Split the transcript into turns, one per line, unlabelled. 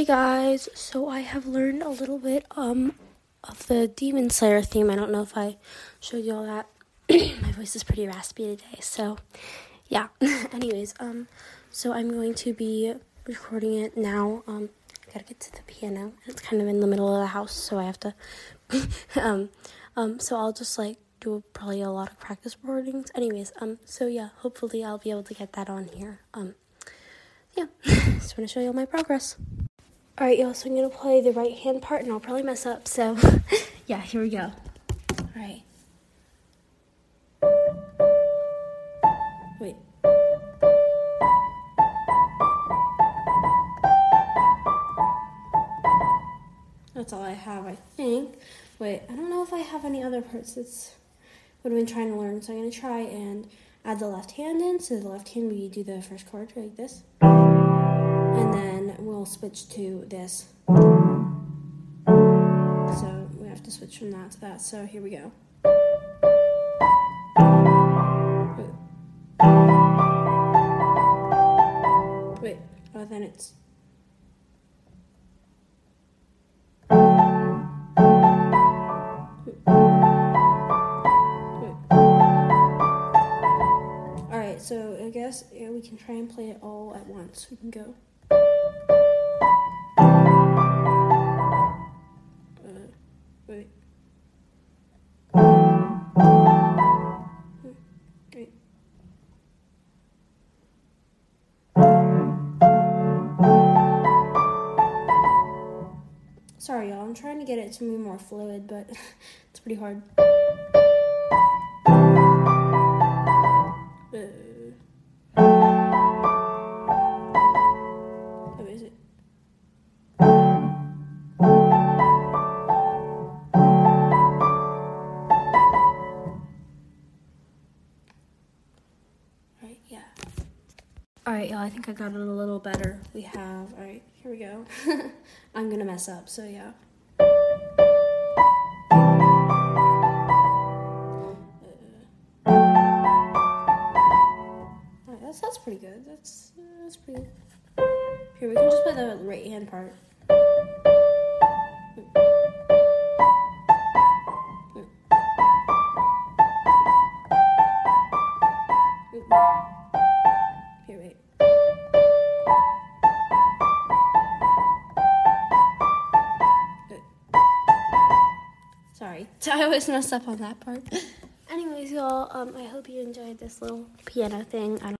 Hey guys, so I have learned a little bit um of the Demon Slayer theme. I don't know if I showed you all that. My voice is pretty raspy today, so yeah. Anyways, um so I'm going to be recording it now. Um I gotta get to the piano. It's kind of in the middle of the house, so I have to um um so I'll just like do probably a lot of practice recordings. Anyways, um so yeah, hopefully I'll be able to get that on here. Um yeah, just want to show you all my progress. All right, y'all, so I'm going to play the right hand part, and I'll probably mess up, so yeah, here we go. All right. Wait. That's all I have, I think. Wait, I don't know if I have any other parts that's what I've been trying to learn, so I'm going to try and add the left hand in. So the left hand, we do the first chord like this and then we'll switch to this. So we have to switch from that to that. So here we go. Wait, oh, then it's. So I guess yeah, we can try and play it all at once. We can go. Sorry, y'all. I'm trying to get it to be more fluid, but it's pretty hard. Uh, Alright, y'all, I think I got it a little better. We have, alright, here we go. I'm gonna mess up, so yeah. Alright, that's, that's pretty good. That's, uh, that's pretty good. Here, we can just play the right hand part. Here, wait. Sorry, I always mess up on that part. Anyways, y'all, um, I hope you enjoyed this little piano thing. I